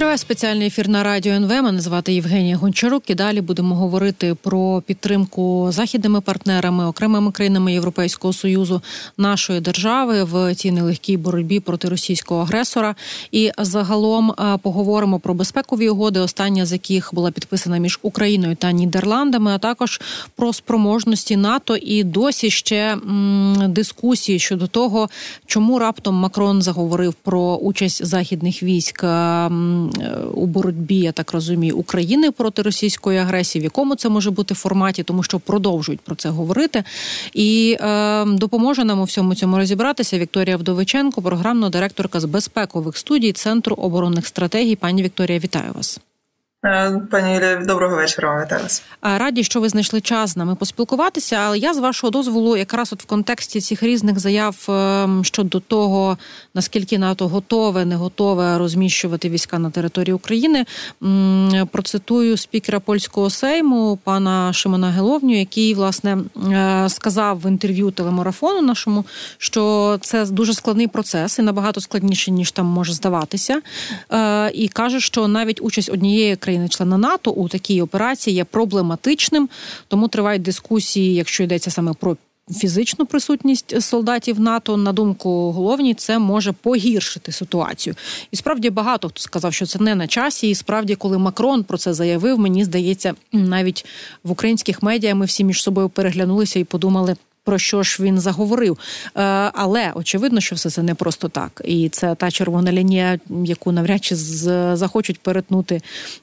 Триває спеціальний ефір на радіо НВ. Мене звати Євгенія Гончарук. І далі будемо говорити про підтримку західними партнерами, окремими країнами Європейського союзу нашої держави в цій нелегкій боротьбі проти російського агресора. І загалом поговоримо про безпекові угоди, остання з яких була підписана між Україною та Нідерландами, а також про спроможності НАТО і досі ще м, дискусії щодо того, чому раптом Макрон заговорив про участь західних військ у боротьбі, я так розумію, України проти російської агресії, в якому це може бути форматі, тому що продовжують про це говорити. І е, допоможе нам у всьому цьому розібратися Вікторія Вдовиченко, програмна директорка з безпекових студій Центру оборонних стратегій. Пані Вікторія, вітаю вас. Е, пані Юлія, доброго вечора. Вітаю вас. Раді, що ви знайшли час з нами поспілкуватися. Але я з вашого дозволу, якраз от в контексті цих різних заяв ем, щодо того, наскільки НАТО готове, не готове розміщувати війська на території України, процитую спікера польського сейму пана Шимона Геловню, який власне е, сказав в інтерв'ю телемарафону нашому, що це дуже складний процес і набагато складніше ніж там може здаватися, е, і каже, що навіть участь однієї країни країни-члена НАТО у такій операції є проблематичним, тому тривають дискусії, якщо йдеться саме про. Фізичну присутність солдатів НАТО, на думку головні, це може погіршити ситуацію. І справді багато хто сказав, що це не на часі. І справді, коли Макрон про це заявив, мені здається, навіть в українських медіа ми всі між собою переглянулися і подумали, про що ж він заговорив. Е, але очевидно, що все це не просто так, і це та червона лінія, яку навряд чи захочуть перетнути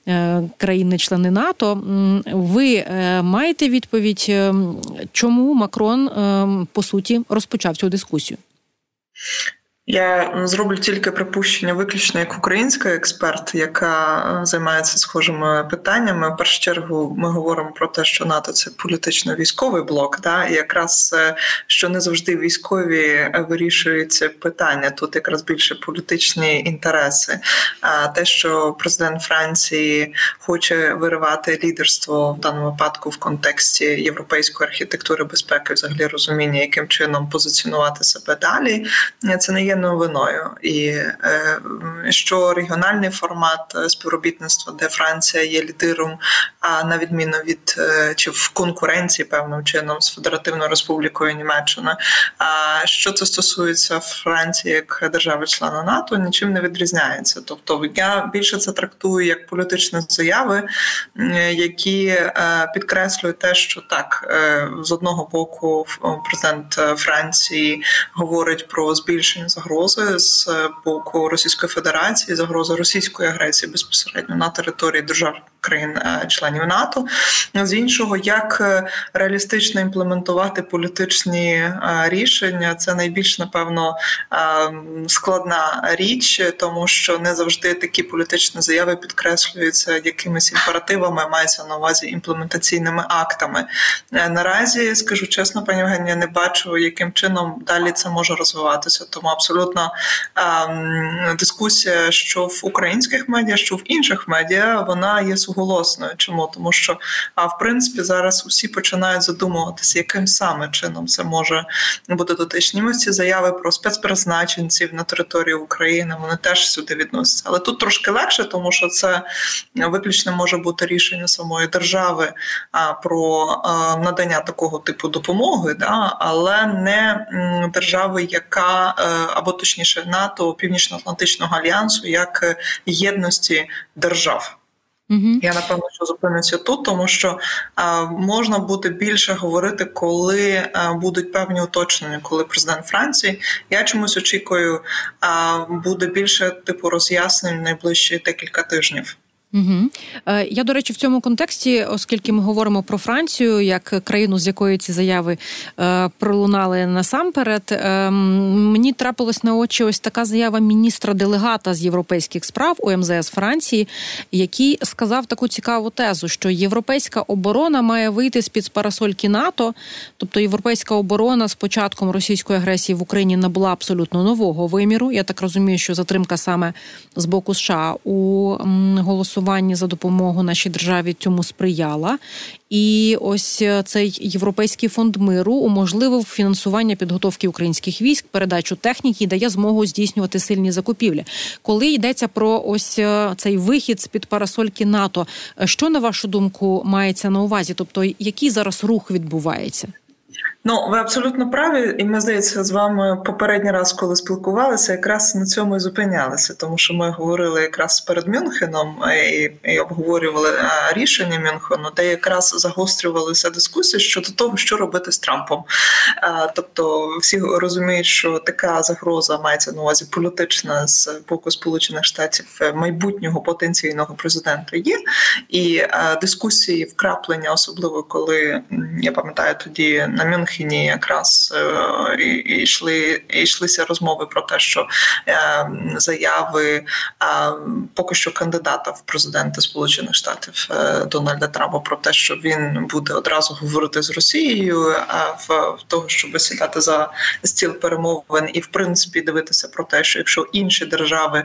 е, країни-члени НАТО. Ви е, маєте відповідь, чому Макрон по суті розпочав цю дискусію? Я зроблю тільки припущення, виключно як українська експерт, яка е, займається схожими питаннями. В першу чергу ми говоримо про те, що НАТО це політично-військовий блок, да? і якраз е, що не завжди військові е, вирішуються питання. Тут якраз більше політичні інтереси. А те, що президент Франції хоче виривати лідерство в даному випадку в контексті європейської архітектури безпеки, взагалі розуміння, яким чином позиціонувати себе далі, це не є новиною, і е, що регіональний формат співробітництва, де Франція є лідером, а на відміну від е, чи в конкуренції певним чином з Федеративною Республікою Німеччина. А що це стосується Франції як держави-члена НАТО, нічим не відрізняється. Тобто я більше це трактую як політичні заяви, які е, підкреслюють те, що так з одного боку президент Франції говорить про збільшення загроз загрози з боку Російської Федерації, загроза російської агресії безпосередньо на території держав країн-членів е, НАТО. З іншого, як е, реалістично імплементувати політичні е, рішення, це найбільш напевно складна річ, тому що не завжди такі політичні заяви підкреслюються якимись імперативами, мається на увазі імплементаційними актами. Наразі скажу чесно, пані Євгенія, не бачу, яким чином далі це може розвиватися, тому абсолютно абсолютно ем, дискусія, що в українських медіа, що в інших медіа, вона є суголосною. Чому тому, що а в принципі зараз усі починають задумуватися, яким саме чином це може бути дотичні. Ці заяви про спецпризначенців на території України вони теж сюди відносяться. Але тут трошки легше, тому що це виключно може бути рішення самої держави а, про а, надання такого типу допомоги, да, але не держави, яка е, або точніше НАТО Північно-Атлантичного альянсу як е, єдності держав. Угу. Я напевно що зупинюся тут, тому що а, можна буде більше говорити, коли а, будуть певні уточнення, коли президент Франції. Я чомусь очікую, а, буде більше типу роз'яснень найближчі декілька тижнів. Угу. Я до речі, в цьому контексті, оскільки ми говоримо про Францію як країну, з якої ці заяви е, пролунали насамперед, е, мені трапилось на очі ось така заява міністра делегата з європейських справ у МЗС Франції, який сказав таку цікаву тезу, що європейська оборона має вийти з під парасольки НАТО, тобто європейська оборона з початком російської агресії в Україні набула абсолютно нового виміру. Я так розумію, що затримка саме з боку США у голосуванні голосуванні за допомогу нашій державі цьому сприяла. І ось е, цей європейський фонд миру уможливив фінансування підготовки українських військ, передачу техніки дає змогу здійснювати сильні закупівлі. Коли йдеться про ось е, цей вихід з під парасольки НАТО, що на вашу думку мається на увазі? Тобто, який зараз рух відбувається? Ну, ви абсолютно праві, і ми здається, з вами попередній раз, коли спілкувалися, якраз на цьому і зупинялися, тому що ми говорили якраз перед Мюнхеном і, і обговорювали рішення Мюнхену, де якраз загострювалися дискусії щодо того, що робити з Трампом. Тобто, всі розуміють, що така загроза мається на увазі політична з боку Сполучених Штатів майбутнього потенційного президента є, і дискусії вкраплення, особливо коли я пам'ятаю тоді на Мюнхені Мюнхені якраз е, йшли йшлися розмови про те, що е, заяви е, поки що кандидата в президенти Сполучених Штатів Дональда Трампа про те, що він буде одразу говорити з Росією, в того, щоб сідати за стіл перемовин, і в принципі дивитися про те, що якщо інші держави,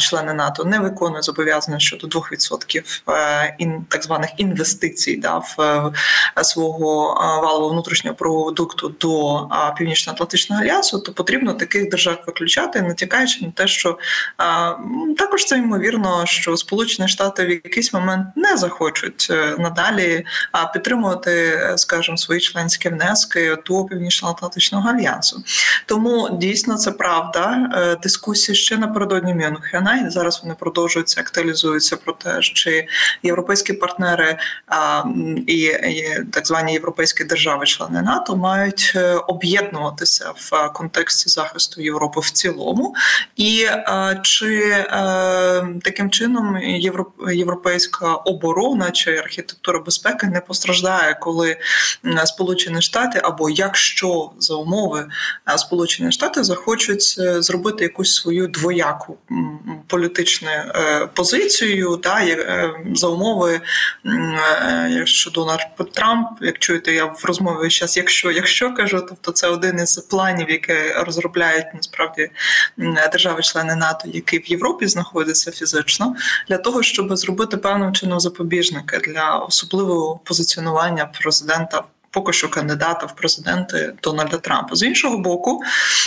члени НАТО, не виконують зобов'язання щодо 2% так званих інвестицій, да в свого валового внутрішнього продукту до північно-атлантичного альянсу, то потрібно таких держав виключати, натякаючи на те, що також це ймовірно, що Сполучені Штати в якийсь момент не захочуть е, надалі підтримувати, скажімо, свої членські внески до північно-атлантичного альянсу. Тому дійсно це правда. Е, дискусії ще напередодні Мюнхена, і зараз вони продовжуються, актуалізуються про те, чи європейські партнери і так звані європейські держави-члени НАТО. НАТО мають е, об'єднуватися в контексті захисту Європи в цілому, і е, чи е, таким чином європейська оборона чи архітектура безпеки не постраждає, коли Сполучені Штати або якщо за умови Сполучені Штати захочуть зробити якусь свою двояку політичну позицію, та за умови, якщо Дональд Трамп, як чуєте, я в розмові зараз, якщо якщо якщо кажу, тобто це один із планів, які розробляють насправді держави-члени НАТО, які в Європі знаходяться фізично, для того, щоб зробити певним чином запобіжники для особливого позиціонування президента. Поки що кандидата в президенти Дональда Трампа з іншого боку,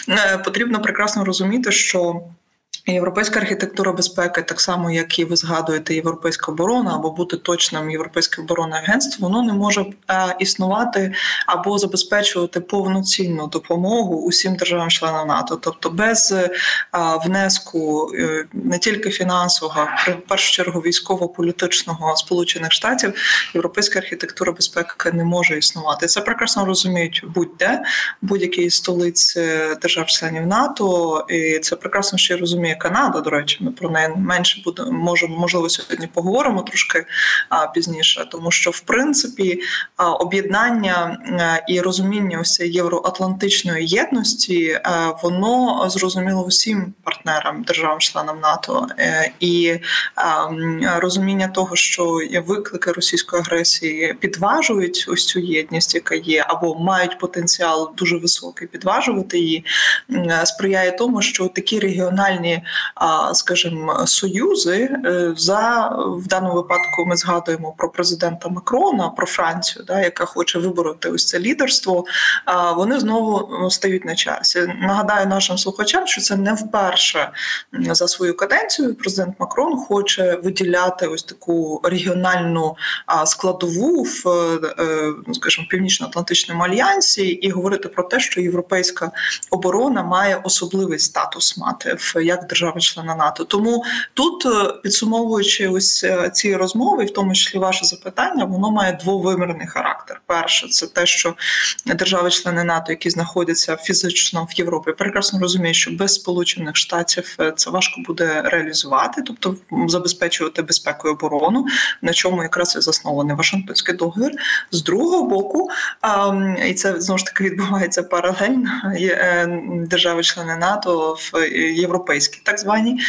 е, потрібно прекрасно розуміти, що Європейська архітектура безпеки, так само як і ви згадуєте, європейська оборона або бути точним європейське оборонне агентство, воно не може е, існувати або забезпечувати повноцінну допомогу усім державам-членам НАТО, тобто без е, внеску е, не тільки фінансового, а в першу чергу військово-політичного сполучених штатів, європейська архітектура безпеки не може існувати. Це прекрасно розуміють будь-де будь-якій столиці держав-членів НАТО, і це прекрасно ще розуміє. Канада. До речі, ми про неї менше буде можемо можливо сьогодні поговоримо трошки а, пізніше, тому що в принципі а, об'єднання і розуміння ось євроатлантичної єдності а, воно зрозуміло всім партнерам, державам-членам НАТО е, і розуміння того, що виклики російської агресії підважують ось цю єдність, яка є, або мають потенціал дуже високий підважувати її, сприяє тому, що такі регіональні скажімо, союзи е, за в даному випадку. Ми згадуємо про президента Макрона, про Францію, да, яка хоче вибороти ось це лідерство. Вони знову ну, стають на часі. Нагадаю нашим слухачам, що це не вперше за свою каденцію. Президент Макрон хоче виділяти ось таку регіональну складову в е, ну, скажімо, північно-атлантичному альянсі і говорити про те, що європейська оборона має особливий статус мати в як держави-члена НАТО. Тому тут, е, підсумовуючи ось е, ці розмови, в тому числі ваше запитання, воно має двовимірний характер. Перше, це те, що держави-члени НАТО, які знаходяться фізично в Європі, прекрасно розуміють, що без Сполучених Штатів е, це важко буде реалізувати, тобто забезпечувати безпеку і оборону, на чому якраз і заснований Вашингтонський договір. З другого боку, і це знову ж таки відбувається паралельно держави-члени НАТО в європейській лобісти, так звані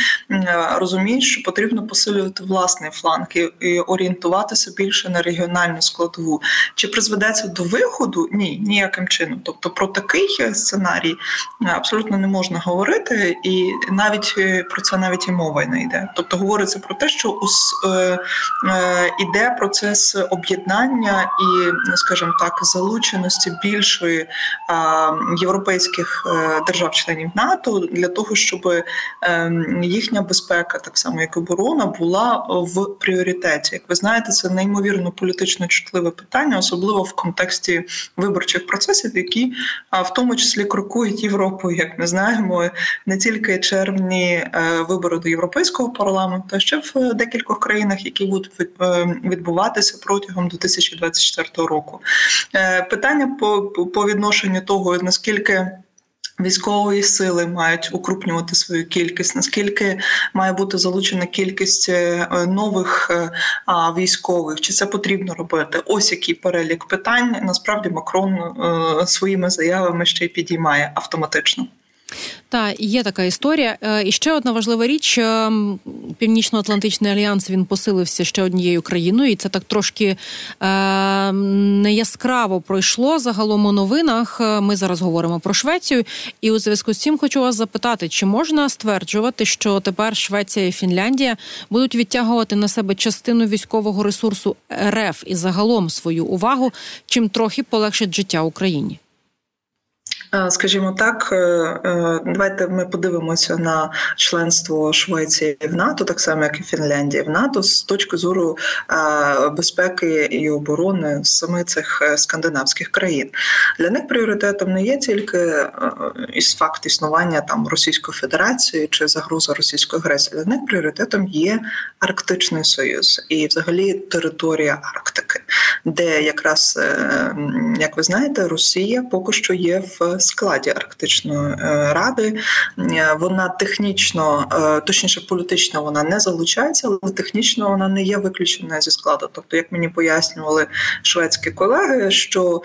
розуміють, що потрібно посилювати власний фланг і орієнтуватися більше на регіональну складову. Чи призведе це до виходу? Ні, ніяким чином. Тобто про такий сценарій абсолютно не можна говорити, і навіть про це навіть і мова не йде. Тобто говориться про те, що е, е, іде процес об'єднання і, скажімо так, залученості більшої європейських е, держав-членів НАТО для того, щоб їхня безпека, так само як оборона, була в пріоритеті. Як ви знаєте, це неймовірно політично чутливе питання, особливо в контексті виборчих процесів, які в тому числі крокують Європу, як ми знаємо, не тільки червні вибори до європейського парламенту, а ще в декількох країнах, які будуть відбуватися протягом 2024 року. Е, питання по по відношенню того, наскільки Військової сили мають укрупнювати свою кількість, наскільки має бути залучена кількість е, нових е, військових, чи це потрібно робити? Ось який перелік питань. Насправді Макрон своїми заявами ще й підіймає автоматично. Та є така історія. Е, і ще одна важлива річ: е, Північно-Атлантичний альянс він посилився ще однією країною, і це так трошки е, неяскраво пройшло загалом у новинах. Ми зараз говоримо про Швецію, і у зв'язку з цим хочу вас запитати, чи можна стверджувати, що тепер Швеція і Фінляндія будуть відтягувати на себе частину військового ресурсу РФ і загалом свою увагу, чим трохи полегшить життя Україні? Е, скажімо так, е, е, давайте ми подивимося на членство Швеції в НАТО, так само як і Фінляндії в НАТО, з точки зору безпеки і оборони саме цих скандинавських країн. Для них пріоритетом не є тільки із факт існування там Російської Федерації чи загроза російської агресії. Для них пріоритетом є Арктичний Союз і, взагалі, територія Арктики, де якраз як ви знаєте, Росія поки що є в складі Арктичної е, ради. Е, вона технічно, е, точніше, політично вона не залучається, але технічно вона не є виключена зі складу. Тобто, як мені пояснювали шведські колеги, що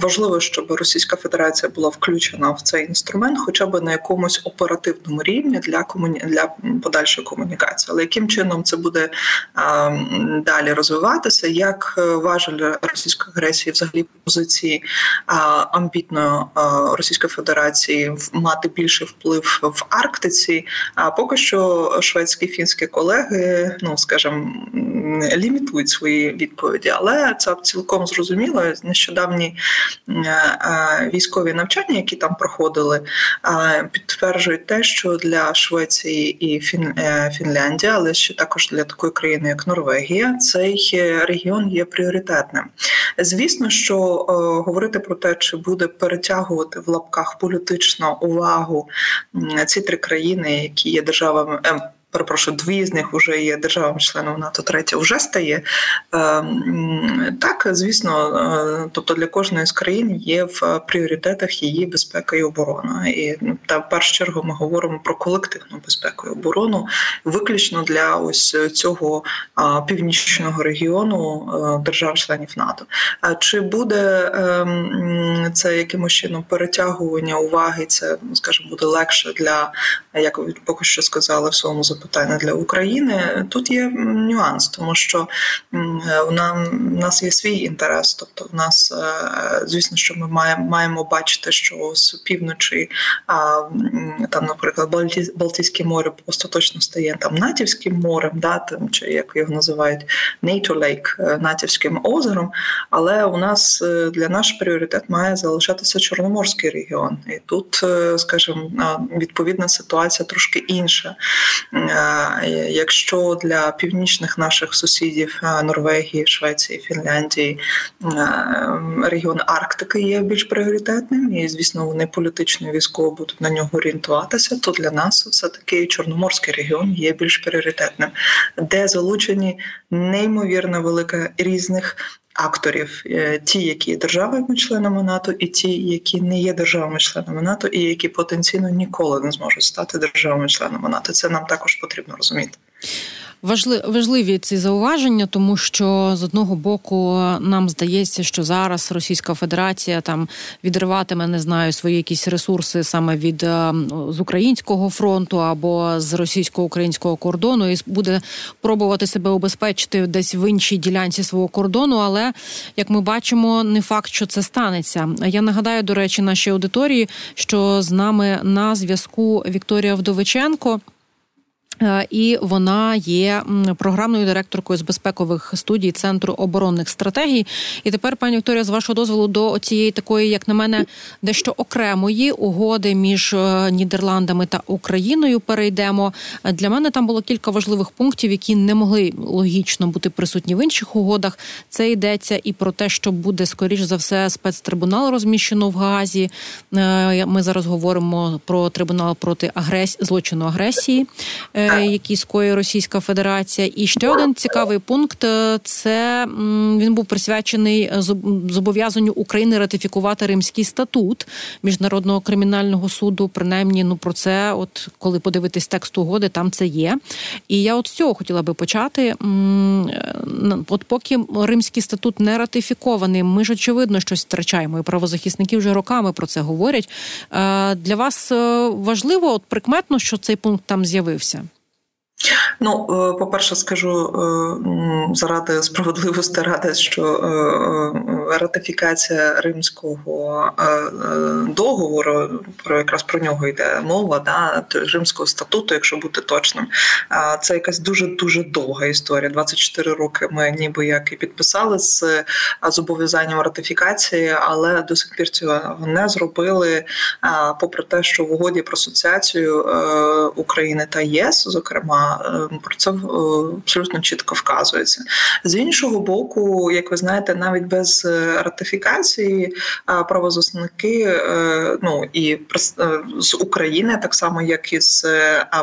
важливо, щоб Російська Федерація була включена в цей інструмент, хоча б на якомусь оперативному рівні для комуні... для подальшої комунікації. Але яким чином це буде далі розвиватися? Як важель російської агресії, взагалі позиції амбітної Російської Федерації мати більший вплив в Арктиці. А поки що шведські і фінські колеги, ну скажімо, лімітують свої відповіді, але це цілком зрозуміло. Нещодавні військові навчання, які там проходили, підтверджують те, що для Швеції і Фін... Е, але ще також для такої країни, як Норвегія, цей регіон є пріоритетним. Звісно, що говорити про те, чи буде перетягувати в лапках політично увагу ці три країни, які є державами. Перепрошую, дві з них вже є державами-членом НАТО, третя вже стає. Ем, так, звісно, е, тобто для кожної з країн є в пріоритетах її безпека і оборона. І ну, та в першу чергу ми говоримо про колективну безпеку і оборону, виключно для ось цього північного регіону е, держав-членів НАТО. А чи буде ем, це якимось чином перетягування уваги? Це скажімо, буде легше для як поки що сказали в своєму запитання для України. Тут є нюанс, тому що в нас є свій інтерес. Тобто, в нас е, звісно, що ми маємо бачити, що з півночі там, наприклад, Балтійське море остаточно стає там натівським морем, да там чи як його називають NATO Lake, натівським озером. Але у нас е, для наш пріоритет має залишатися Чорноморський регіон, і тут, е, скажімо, відповідна ситуація трошки інша. Якщо для північних наших сусідів Норвегії, Швеції, Фінляндії регіон Арктики є більш пріоритетним, і звісно, вони політично і військово будуть на нього орієнтуватися, то для нас все таки Чорноморський регіон є більш пріоритетним, де залучені неймовірно велика різних акторів: е, ті, які є державами-членами НАТО, і ті, які не є державами-членами НАТО, і які потенційно ніколи не зможуть стати державами-членами НАТО. Це нам також потрібно розуміти. Важливі ці зауваження, тому що з одного боку нам здається, що зараз Російська Федерація там відриватиме, не знаю, свої якісь ресурси саме від е, з українського фронту або з російсько-українського кордону, і буде пробувати себе убезпечити десь в іншій ділянці свого кордону. Але як ми бачимо, не факт, що це станеться. Я нагадаю, до речі, нашій аудиторії, що з нами на зв'язку Вікторія Вдовиченко. Е, і вона є програмною директоркою з безпекових студій Центру оборонних стратегій. І тепер, пані Вікторія, з вашого дозволу до цієї такої, як на мене, дещо окремої угоди між е, Нідерландами та Україною перейдемо. Для мене там було кілька важливих пунктів, які не могли логічно бути присутні в інших угодах. Це йдеться і про те, що буде скоріш за все спецтрибунал розміщено в Газі. Е, ми зараз говоримо про трибунал проти агресії злочину агресії. Е, які скоює Російська Федерація. І ще один цікавий пункт е, це він був присвячений е, зобов'язанню України ратифікувати Римський статут міжнародного кримінального суду. Принаймні, ну про це, от коли подивитись текст угоди, там це є. І я от з цього хотіла би почати. От поки Римський статут не ратифікований, ми ж очевидно щось втрачаємо. І правозахисники вже роками про це говорять. Для вас важливо, от прикметно, що цей пункт там з'явився. Ну, е, по-перше, скажу е, заради справедливості ради, що е, ратифікація римського договору, про якраз про нього йде мова, да римського статуту, якщо бути точним, це якась дуже дуже довга історія. 24 роки ми ніби як і підписали з зобов'язанням ратифікації, але до сих пір цього не зробили. Попри те, що в угоді про асоціацію України та ЄС, зокрема. Е, про це е, абсолютно чітко вказується. З іншого боку, як ви знаєте, навіть без е, ратифікації правозасники ну і з України, так само як і з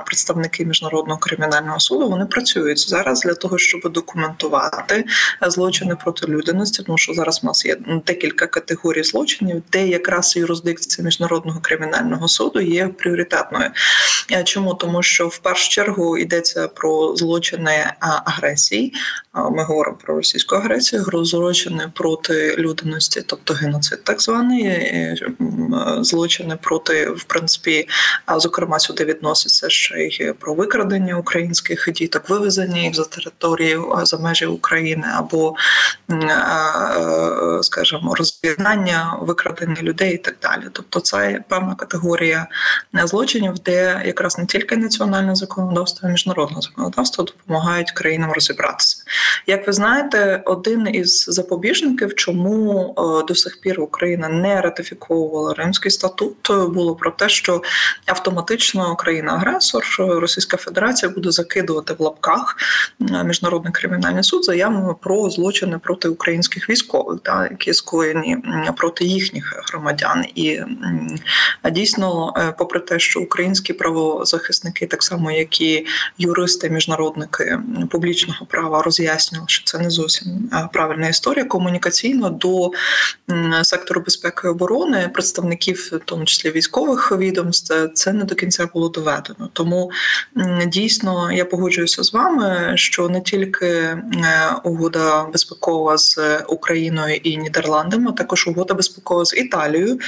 представники міжнародного кримінального суду, вони працюють зараз для того, щоб документувати злочини проти людяності. Тому що зараз у нас є декілька категорій злочинів, де якраз юрисдикція міжнародного кримінального суду є пріоритетною. Чому тому, що в першу чергу йдеться про злочини агресії. Ми говоримо про російську агресію, злочини проти людяності, тобто геноцид, так званий злочини проти, в принципі, зокрема, сюди відноситься ще й про викрадення українських діток, вивезення їх за територію за межі України або, скажімо, роз'єднання, викрадення людей і так далі. Тобто, це певна категорія злочинів, де якраз не тільки національне законодавство, а міжнародне законодавство допомагають країнам розібратися. Як ви знаєте, один із запобіжників, чому е, до сих пір Україна не ратифіковувала Римський статут, було про те, що автоматично країна-агресор Російська Федерація буде закидувати в лапках міжнародний кримінальний суд заявами про злочини проти українських військових, та які скоєні проти їхніх громадян, і дійсно, е, попри те, що українські правозахисники, так само як і юристи, міжнародники публічного права роз'яснювали, що це не зовсім правильна історія. Комунікаційно до сектору безпеки і оборони представників, в тому числі військових відомств, це не до кінця було доведено. Тому дійсно я погоджуюся з вами, що не тільки е, угода безпекова з Україною і Нідерландами, а також угода безпекова з Італією,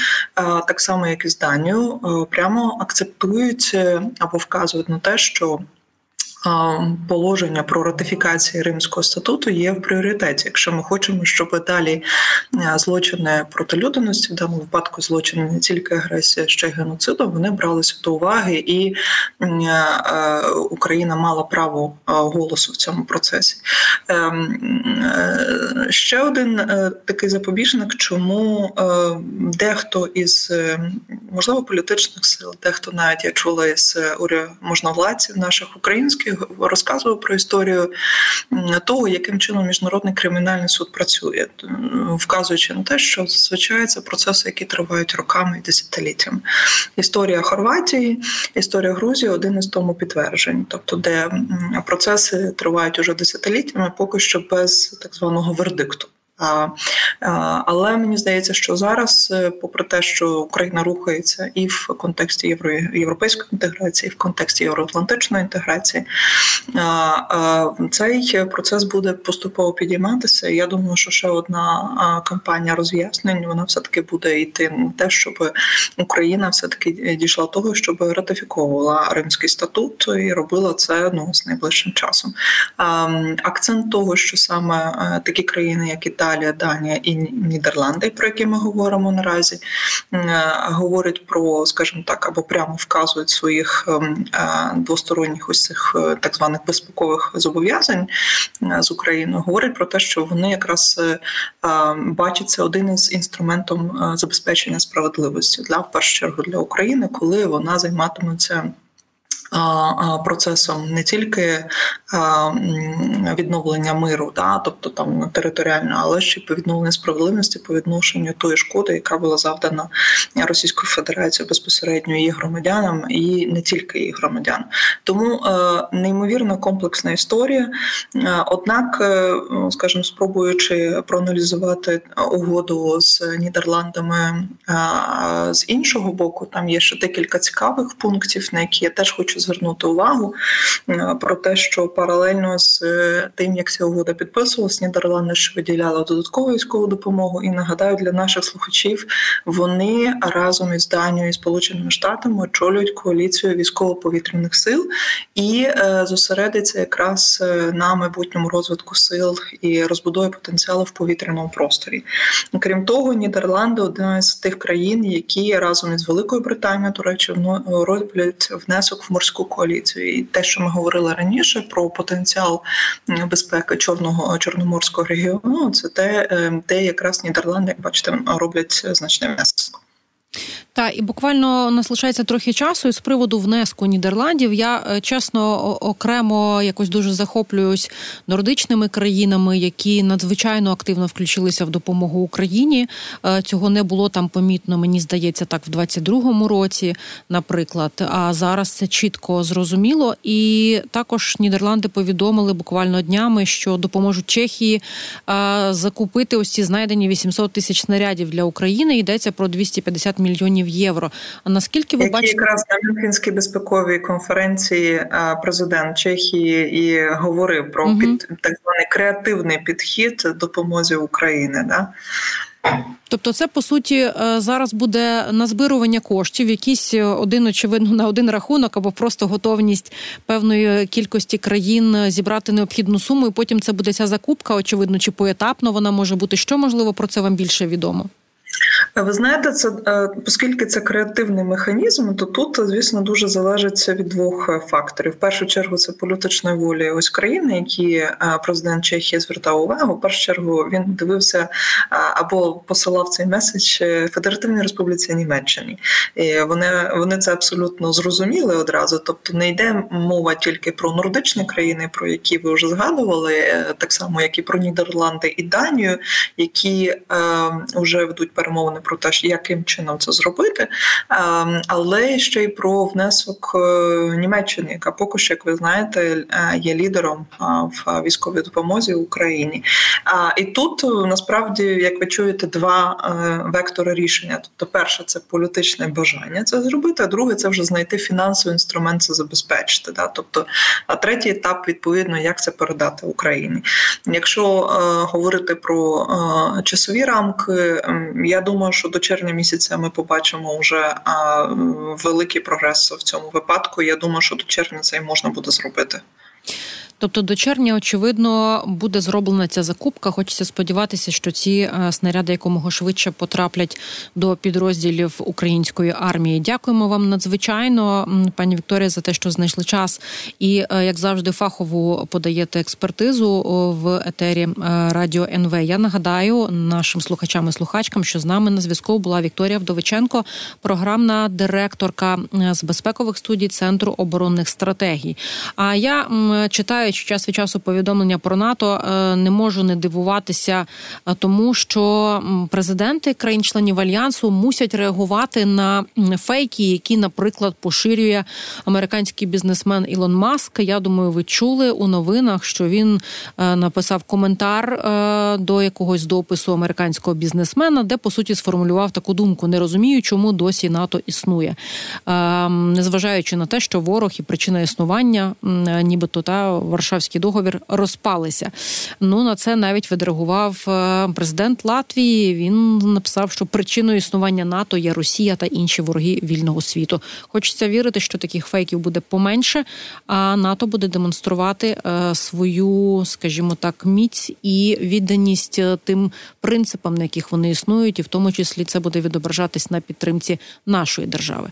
так само як і з Данією, е, прямо акцептують е, або вказують на те, що положення про ратифікацію Римського статуту є в пріоритеті. Якщо ми хочемо, щоб далі злочини проти людяності, в даному випадку злочини не тільки агресія, ще й геноциду, вони бралися до уваги, і Україна мала право голосу в цьому процесі. Ем, е, ще один е, такий запобіжник, чому е, дехто із можливо політичних сил, дехто навіть я чула із можновладців наших українських розказував про історію того, яким чином міжнародний кримінальний суд працює, вказуючи на те, що зазвичай це процеси, які тривають роками і десятиліттями. Історія Хорватії, історія Грузії один із тому підтверджень, тобто де процеси тривають уже десятиліттями, поки що без так званого вердикту. Але мені здається, що зараз, попри те, що Україна рухається і в контексті євро європейської інтеграції, і в контексті євроатлантичної інтеграції, цей процес буде поступово підійматися. Я думаю, що ще одна кампанія роз'яснень вона все таки буде йти на те, щоб Україна все таки дійшла того, щоб ратифіковувала Римський статут і робила це ну з найближчим часом. Акцент того, що саме е, такі країни, як Італія, Данія і Нідерланди, про які ми говоримо наразі, е, говорять про, скажімо так, або прямо вказують своїх ем, е, двосторонніх ось цих так званих безпекових зобов'язань з Україною, говорять про те, що вони якраз бачаться один із інструментом забезпечення справедливості для в першу чергу для України, коли вона займатиметься процесом не тільки відновлення миру, да, тобто там територіально, але ще по відновленню справедливості по відношенню тої шкоди, яка була завдана Російською Федерацією безпосередньо її громадянам, і не тільки її громадян. Тому е, неймовірно комплексна історія. Е, однак, е, скажімо, спробуючи проаналізувати угоду з Нідерландами з іншого боку, там є ще декілька цікавих пунктів, на які я теж хочу звернути увагу про те, що паралельно з е, тим, як ця угода підписувалась, Нідерланди ще виділяли додаткову військову допомогу. І нагадаю для наших слухачів, вони разом із Данією і Сполученими Штатами очолюють коаліцію військово-повітряних сил і е, зосередиться якраз е, на майбутньому розвитку сил і розбудові потенціалу в повітряному просторі. Крім того, Нідерланди одна з тих країн, які разом із Великою Британією, до речі, роблять внесок в морську коаліцію. І те, що ми говорили раніше про потенціал безпеки чорного чорноморського регіону, це те, де якраз Нідерланди, як бачите, роблять значний внесок. Та і буквально нас лишається трохи часу. І з приводу внеску Нідерландів я е, чесно окремо якось дуже захоплююсь нордичними країнами, які надзвичайно активно включилися в допомогу Україні. Е, цього не було там помітно. Мені здається, так в 22-му році, наприклад. А зараз це чітко зрозуміло. І також Нідерланди повідомили буквально днями, що допоможуть Чехії е, закупити ось ці знайдені 800 тисяч снарядів для України. Йдеться про 250 мільйонів мільйонів євро. А наскільки ви Які бачите якраз на Мюнхенській безпековій конференції президент Чехії і говорив про угу. під так званий креативний підхід допомозі України? Да? Тобто, це по суті е, зараз буде назбирування коштів, якийсь один очевидно на один рахунок, або просто готовність певної кількості країн зібрати необхідну суму. і Потім це буде ця закупка. Очевидно, чи поетапно вона може бути. Що можливо про це вам більше відомо? Ви знаєте, це е, оскільки це креативний механізм, то тут, звісно, дуже залежить від двох е, факторів. В першу чергу це політичної волі ось країни, які е, президент Чехії звертав увагу. В першу чергу він дивився або посилав цей меседж Федеративній Республіці Німеччині. І Вони вони це абсолютно зрозуміли одразу. Тобто не йде мова тільки про нордичні країни, про які ви вже згадували, так само як і про Нідерланди і Данію, які вже ведуть перемовини про те, яким чином це зробити, ем, але ще й про внесок е, Німеччини, яка поки що, як ви знаєте, е, є лідером в військовій допомозі Україні. І тут насправді, як ви чуєте, два е, вектори рішення. Тобто, перше це політичне бажання це зробити, а друге це вже знайти фінансовий інструмент це забезпечити. Тобто, а третій етап відповідно, як це передати Україні. Якщо е, говорити про е, часові рамки, я думаю, що до червня місяця ми побачимо вже великий прогрес в цьому випадку. Я думаю, що до червня це і можна буде зробити. Тобто до червня, очевидно, буде зроблена ця закупка. Хочеться сподіватися, що ці е, снаряди якомога швидше потраплять до підрозділів української армії. Дякуємо вам надзвичайно, пані Вікторія, за те, що знайшли час, і е, як завжди, фахову подаєте експертизу в етері е, радіо НВ. Я нагадаю нашим слухачам і слухачкам, що з нами на зв'язку була Вікторія Вдовиченко, програмна директорка з безпекових студій Центру оборонних стратегій. А я читаю читаючи час від часу повідомлення про НАТО, не можу не дивуватися тому, що президенти країн-членів альянсу мусять реагувати на фейки, які, наприклад, поширює американський бізнесмен Ілон Маск. Я думаю, ви чули у новинах, що він написав коментар до якогось допису американського бізнесмена, де по суті сформулював таку думку: не розумію, чому досі НАТО існує, незважаючи на те, що ворог і причина існування, нібито та Варшавський договір розпалися. Ну на це навіть відреагував е, президент Латвії. Він написав, що причиною існування НАТО є Росія та інші вороги вільного світу. Хочеться вірити, що таких фейків буде поменше, а НАТО буде демонструвати е, свою, скажімо так, міць і відданість е, тим принципам, на яких вони існують, і в тому числі це буде відображатись на підтримці нашої держави.